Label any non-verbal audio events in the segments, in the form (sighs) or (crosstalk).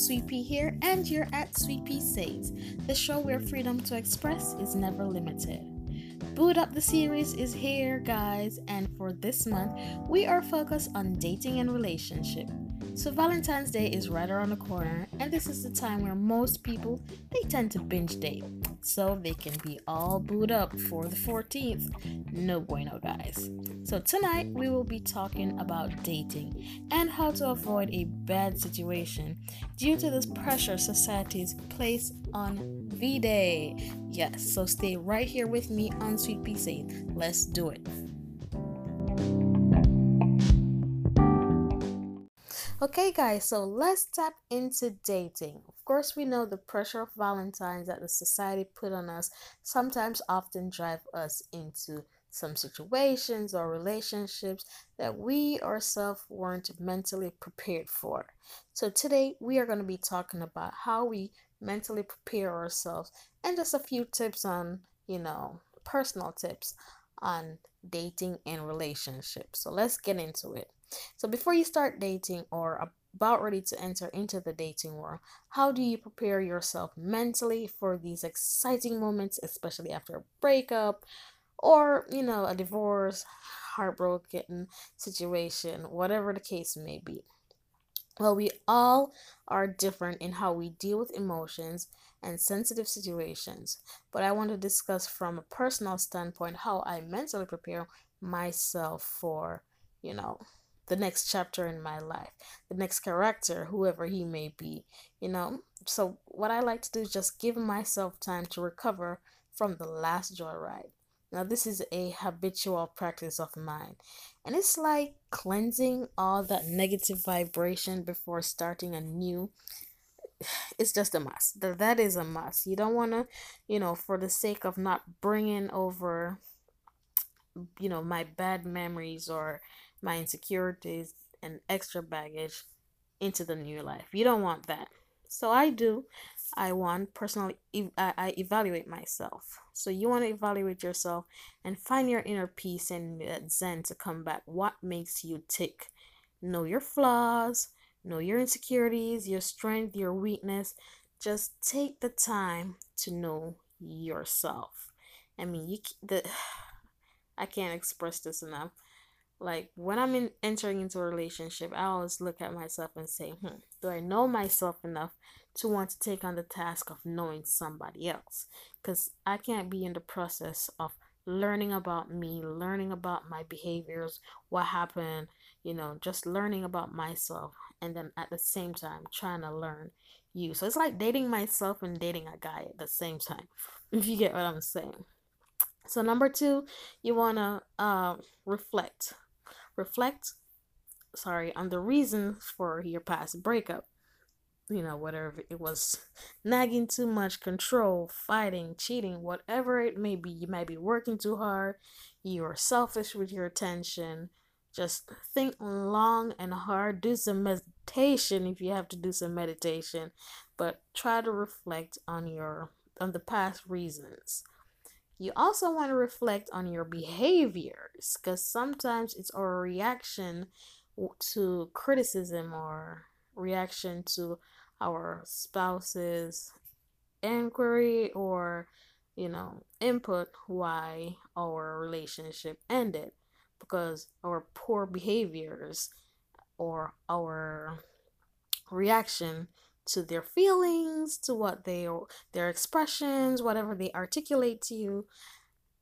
Sweet Pea here, and you're at Sweet Pea Says, the show where freedom to express is never limited. Boot Up the series is here, guys, and for this month, we are focused on dating and relationship. So Valentine's Day is right around the corner, and this is the time where most people they tend to binge date, so they can be all booed up for the 14th. No bueno, guys. So tonight we will be talking about dating and how to avoid a bad situation due to this pressure society's place on V-Day. Yes, so stay right here with me on Sweet Pea Says. Let's do it. Okay, guys, so let's tap into dating. Course, we know the pressure of Valentine's that the society put on us sometimes often drive us into some situations or relationships that we ourselves weren't mentally prepared for. So, today we are going to be talking about how we mentally prepare ourselves and just a few tips on, you know, personal tips on dating and relationships. So, let's get into it. So before you start dating or about ready to enter into the dating world, how do you prepare yourself mentally for these exciting moments, especially after a breakup or, you know, a divorce, heartbroken situation, whatever the case may be? Well, we all are different in how we deal with emotions and sensitive situations, but I want to discuss from a personal standpoint how I mentally prepare myself for, you know, the next chapter in my life, the next character, whoever he may be, you know. So, what I like to do is just give myself time to recover from the last joyride. Now, this is a habitual practice of mine, and it's like cleansing all that negative vibration before starting a new. It's just a must. That that is a must. You don't want to, you know, for the sake of not bringing over, you know, my bad memories or my insecurities and extra baggage into the new life. You don't want that. So I do. I want personally, I, I evaluate myself. So you want to evaluate yourself and find your inner peace and zen to come back. What makes you tick? Know your flaws, know your insecurities, your strength, your weakness. Just take the time to know yourself. I mean, you the I can't express this enough like when I'm in, entering into a relationship, I always look at myself and say, hmm, do I know myself enough to want to take on the task of knowing somebody else? Because I can't be in the process of learning about me, learning about my behaviors, what happened, you know, just learning about myself, and then at the same time trying to learn you. So it's like dating myself and dating a guy at the same time, (laughs) if you get what I'm saying. So number two, you wanna uh, reflect. Reflect sorry on the reasons for your past breakup. You know whatever it was nagging too much control fighting cheating whatever it may be. You might be working too hard. You're selfish with your attention. Just think long and hard. Do some meditation if you have to do some meditation but try to reflect on your on the past reasons you also want to reflect on your behaviors because sometimes it's our reaction to criticism or reaction to our spouse's inquiry or you know input why our relationship ended because our poor behaviors or our reaction to their feelings, to what they their expressions, whatever they articulate to you.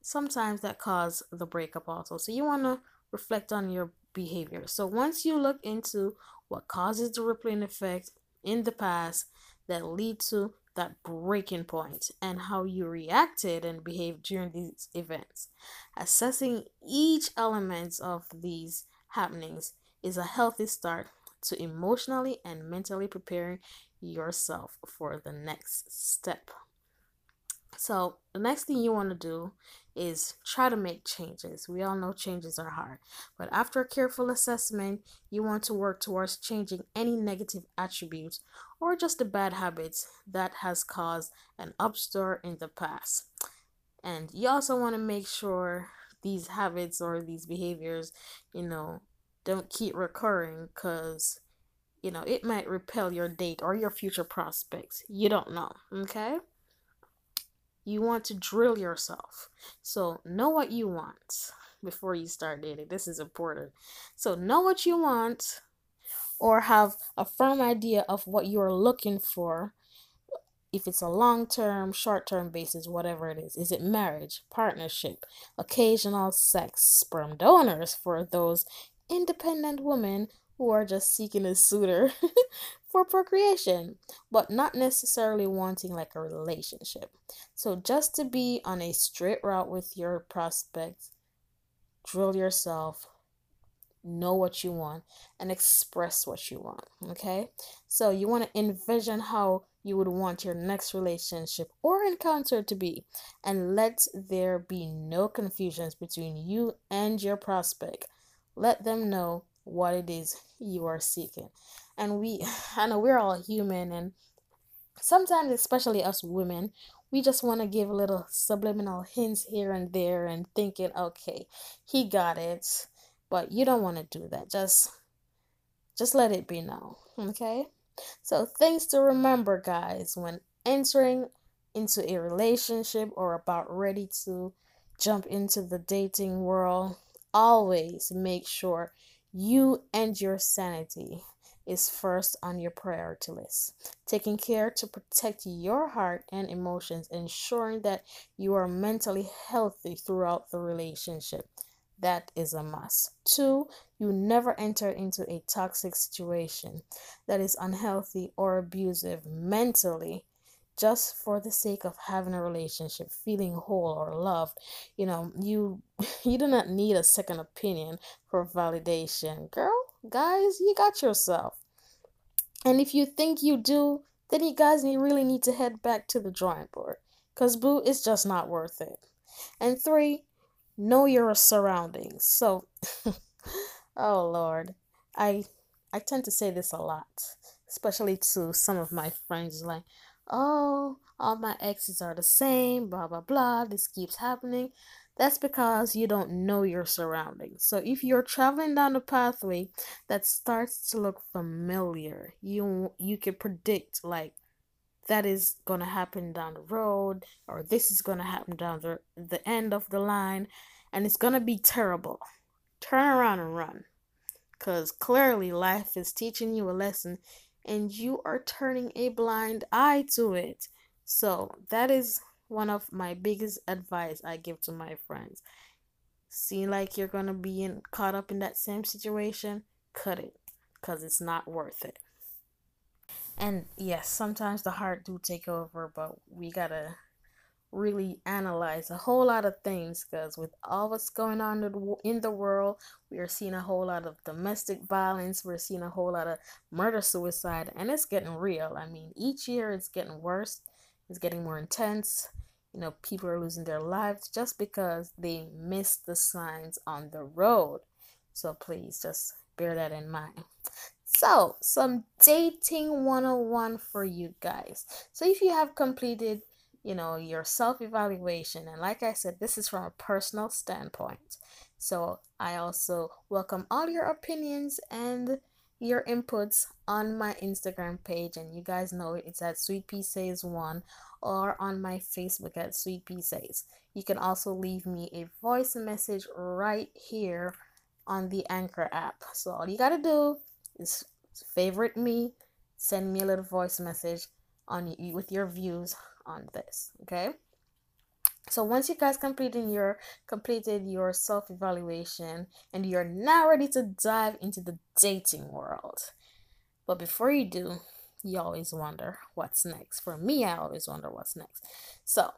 Sometimes that cause the breakup also. So you want to reflect on your behavior. So once you look into what causes the rippling effect in the past that lead to that breaking point and how you reacted and behaved during these events. Assessing each element of these happenings is a healthy start to emotionally and mentally preparing yourself for the next step. So, the next thing you want to do is try to make changes. We all know changes are hard, but after a careful assessment, you want to work towards changing any negative attributes or just the bad habits that has caused an upstart in the past. And you also want to make sure these habits or these behaviors, you know, don't keep recurring cuz you know, it might repel your date or your future prospects. You don't know, okay? You want to drill yourself. So, know what you want before you start dating. This is important. So, know what you want or have a firm idea of what you are looking for if it's a long term, short term basis, whatever it is. Is it marriage, partnership, occasional sex, sperm donors for those independent women who are just seeking a suitor (laughs) for procreation, but not necessarily wanting like a relationship. So, just to be on a straight route with your prospects, drill yourself, know what you want, and express what you want. Okay, so you want to envision how you would want your next relationship or encounter to be, and let there be no confusions between you and your prospect. Let them know what it is you are seeking. And we, (sighs) I know we're all human, and sometimes, especially us women, we just want to give little subliminal hints here and there and thinking, okay, he got it. But you don't want to do that. Just just let it be known, okay? So, things to remember, guys, when entering into a relationship or about ready to jump into the dating world, always make sure you and your sanity is first on your priority list. Taking care to protect your heart and emotions, ensuring that you are mentally healthy throughout the relationship. That is a must. Two, you never enter into a toxic situation that is unhealthy or abusive mentally just for the sake of having a relationship, feeling whole or loved. You know, you (laughs) you do not need a second opinion for validation. Girl, guys, you got yourself. And if you think you do, then you guys you really need to head back to the drawing board. Cause boo, it's just not worth it. And three, know your surroundings. So, (laughs) oh Lord, I I tend to say this a lot, especially to some of my friends. Like, oh, all my exes are the same. Blah blah blah. This keeps happening. That's because you don't know your surroundings. So if you're traveling down a pathway that starts to look familiar, you you can predict like that is going to happen down the road or this is going to happen down the, the end of the line and it's going to be terrible. Turn around and run. Because clearly life is teaching you a lesson and you are turning a blind eye to it. So that is one of my biggest advice I give to my friends. See like you're going to be in, caught up in that same situation, cut it because it's not worth it. And yes, sometimes the heart do take over, but we got to really analyze a whole lot of things because with all what's going on in the world, we are seeing a whole lot of domestic violence, we're seeing a whole lot of murder suicide, and it's getting real. I mean, each year it's getting worse, it's getting more intense. You know, people are losing their lives just because they missed the signs on the road. So please just bear that in mind. So, some dating 101 for you guys. So, if you have completed you know, your self evaluation. And like I said, this is from a personal standpoint. So I also welcome all your opinions and your inputs on my Instagram page. And you guys know it, it's at Sweet Pea Says One or on my Facebook at Sweet Pea Says. You can also leave me a voice message right here on the Anchor app. So all you gotta do is favorite me, send me a little voice message on with your views on this okay? So once you guys completed your completed your self evaluation and you're now ready to dive into the dating world. But before you do you always wonder what's next. For me i always wonder what's next. So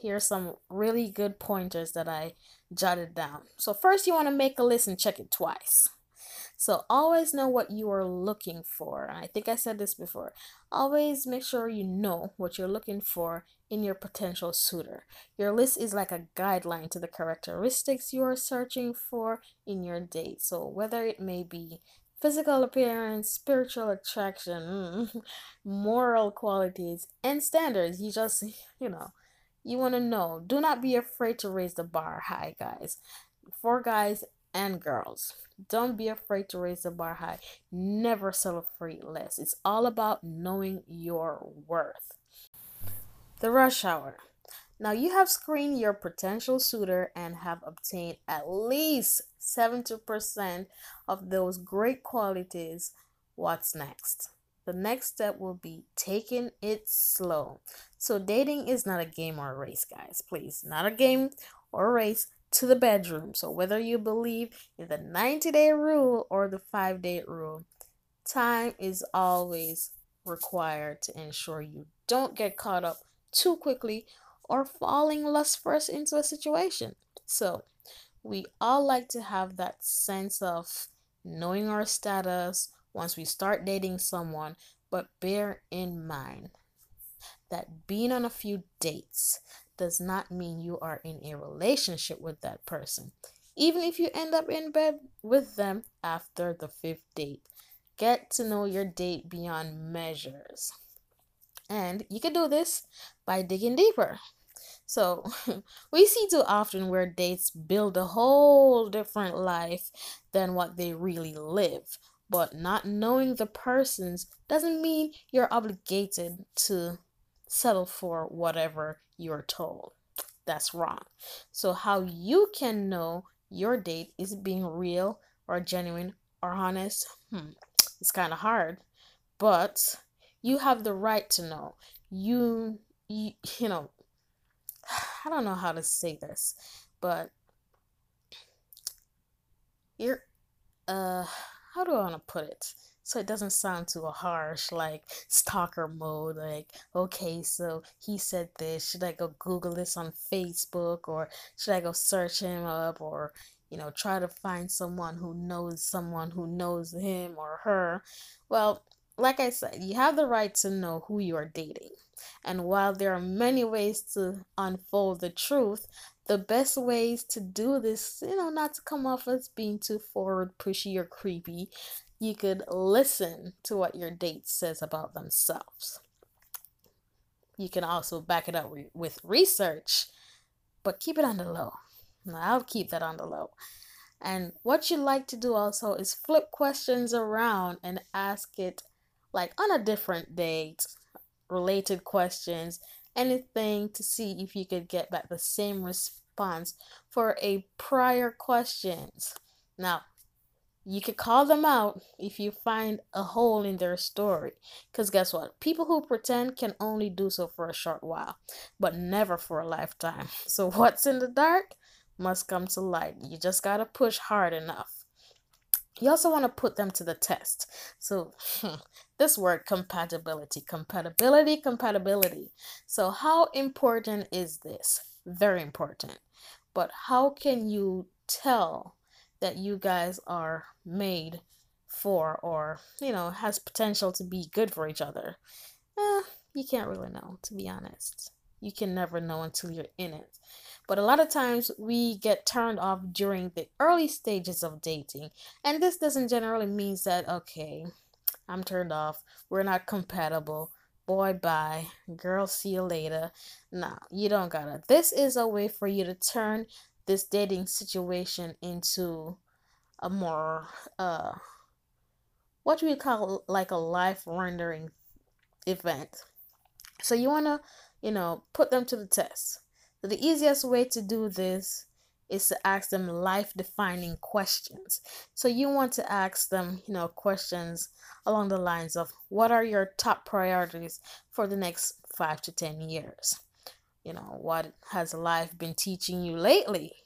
here's some really good pointers that i jotted down. So first you want to make a list and check it twice so always know what you are looking for. I think I said this before. Always make sure you know what you're looking for in your potential suitor. Your list is like a guideline to the characteristics you are searching for in your date. So whether it may be physical appearance, spiritual attraction, mm, (laughs) moral qualities, and standards, you just, (laughs) you know, you want to know. Do not be afraid to raise the bar high, guys. For guys, and girls. Don't be afraid to raise the bar high. Never settle for less. It's all about knowing your worth. The rush hour. Now you have screened your potential suitor and have obtained at least 70% of those great qualities. What's next? The next step will be taking it slow. So, dating is not a game or a race, guys. Please, not a game or a race to the bedroom. So, whether you believe in the 90 day rule or the five day rule, time is always required to ensure you don't get caught up too quickly or falling lust first into a situation. So, we all like to have that sense of knowing our status once we start dating someone, but bear in mind that being on a few dates does not mean you are in a relationship with that person. Even if you end up in bed with them after the fifth date, get to know your date beyond measures. And you can do this by digging deeper. So, (laughs) we see too often where dates build a whole different life than what they really live. But not knowing the persons doesn't mean you're obligated to settle for whatever you're told. That's wrong. So, how you can know your date is being real or genuine or honest, hmm, it's kind of hard, but you have the right to know. You, you, you know, (sighs) I don't know how to say this, but you're, uh, how do I want to put it? So it doesn't sound too harsh like stalker mode like okay so he said this should i go google this on facebook or should i go search him up or you know try to find someone who knows someone who knows him or her? Well like i said you have the right to know who you are dating. And while there are many ways to unfold the truth the best ways to do this, you know, not to come off as being too forward, pushy, or creepy, you could listen to what your date says about themselves. You can also back it up re- with research, but keep it on the low. I'll keep that on the low. And what you like to do also is flip questions around and ask it like on a different date, related questions, anything to see if you could get back the same response for a prior questions. Now, you could call them out if you find a hole in their story. Because guess what? People who pretend can only do so for a short while, but never for a lifetime. (laughs) So, what's in the dark must come to light. You just got to push hard enough. You also want to put them to the test. So, (laughs) this word compatibility, compatibility, compatibility. So, how important is this? Very important. But how can you tell that you guys are made for or you know has potential to be good for each other eh, you can't really know to be honest you can never know until you're in it but a lot of times we get turned off during the early stages of dating and this doesn't generally mean that okay i'm turned off. We're not compatible. Boy bye. Girl see you later. Nah you don't gotta. This is a way for you to turn this dating situation into a more uh what do we call like a life rendering event. So you want to you know put them to the test. So the easiest way to do this is to ask them life defining questions. So you want to ask them you know questions along the lines of what are your top priorities for the next five to ten years? You know what has life been teaching you lately?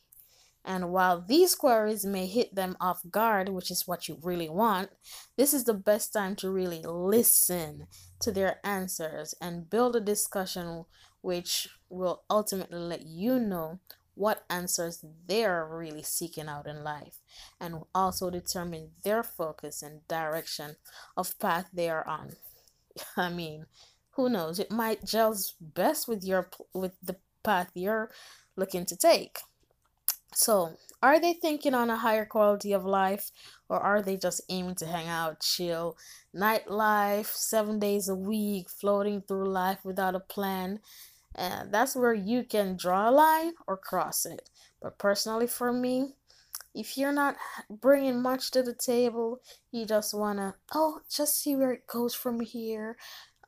And while these queries may hit them off guard, which is what you really want, this is the best time to really listen to their answers and build a discussion which will ultimately let you know what answers they're really seeking out in life and also determine their focus and direction of path they are on. (laughs) I mean, who knows? It might gel best with your with the path you're looking to take. So, are they thinking on a higher quality of life or are they just aiming to hang out, chill, nightlife, seven days a week, floating through life without a plan? And that's where you can draw a line or cross it. But personally, for me, if you're not bringing much to the table, you just wanna, oh, just see where it goes from here.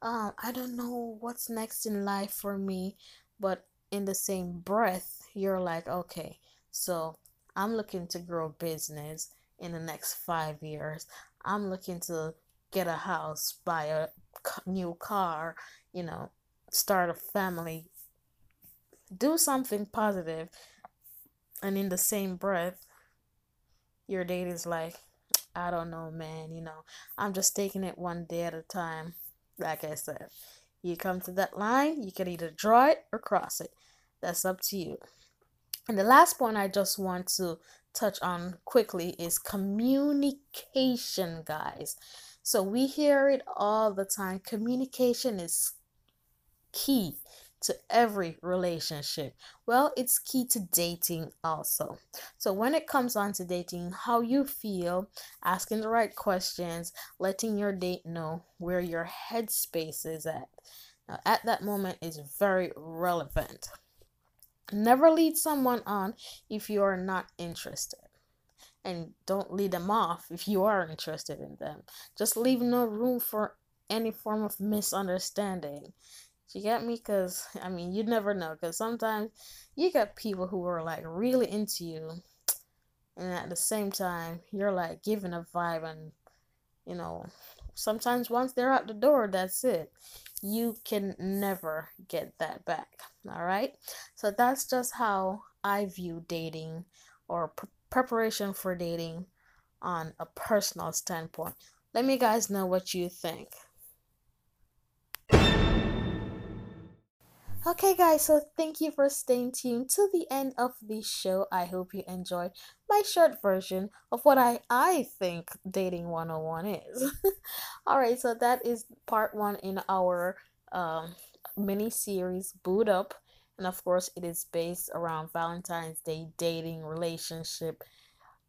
Um, I don't know what's next in life for me, but in the same breath, you're like, okay, so I'm looking to grow business in the next five years. I'm looking to get a house, buy a new car, you know, start a family, do something positive, and in the same breath, your date is like, I don't know, man, you know, I'm just taking it one day at a time. Like I said, you come to that line, you can either draw it or cross it. That's up to you. And the last point I just want to touch on quickly is communication, guys. So we hear it all the time. Communication is key to every relationship. Well, it's key to dating also. So when it comes on to dating, how you feel, asking the right questions, letting your date know where your headspace is at. Now, at that moment is very relevant. Never lead someone on if you are not interested and don't lead them off if you are interested in them. Just leave no room for any form of misunderstanding. You get me? Because, I mean, you never know. Because sometimes you get people who are like really into you, and at the same time, you're like giving a vibe, and you know, sometimes once they're out the door, that's it. You can never get that back. All right? So that's just how I view dating or preparation for dating on a personal standpoint. Let me guys know what you think. Okay, guys, so thank you for staying tuned to the end of the show. I hope you enjoyed my short version of what I, I think Dating 101 is. (laughs) Alright, so that is part one in our um, mini series, Boot Up. And of course, it is based around Valentine's Day, dating, relationship,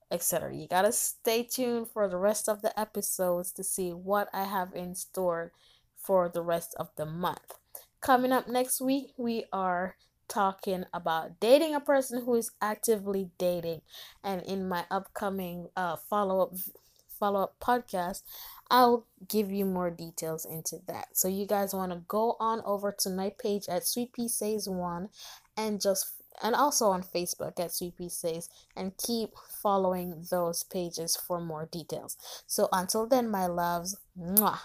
etc. You gotta stay tuned for the rest of the episodes to see what I have in store for the rest of the month. Coming up next week, we are talking about dating a person who is actively dating. And in my upcoming uh, follow up follow up podcast, I'll give you more details into that. So you guys want to go on over to my page at Sweet Pea Says One and just and also on Facebook at Sweet Pea Says and keep following those pages for more details. So until then, my loves, mwah.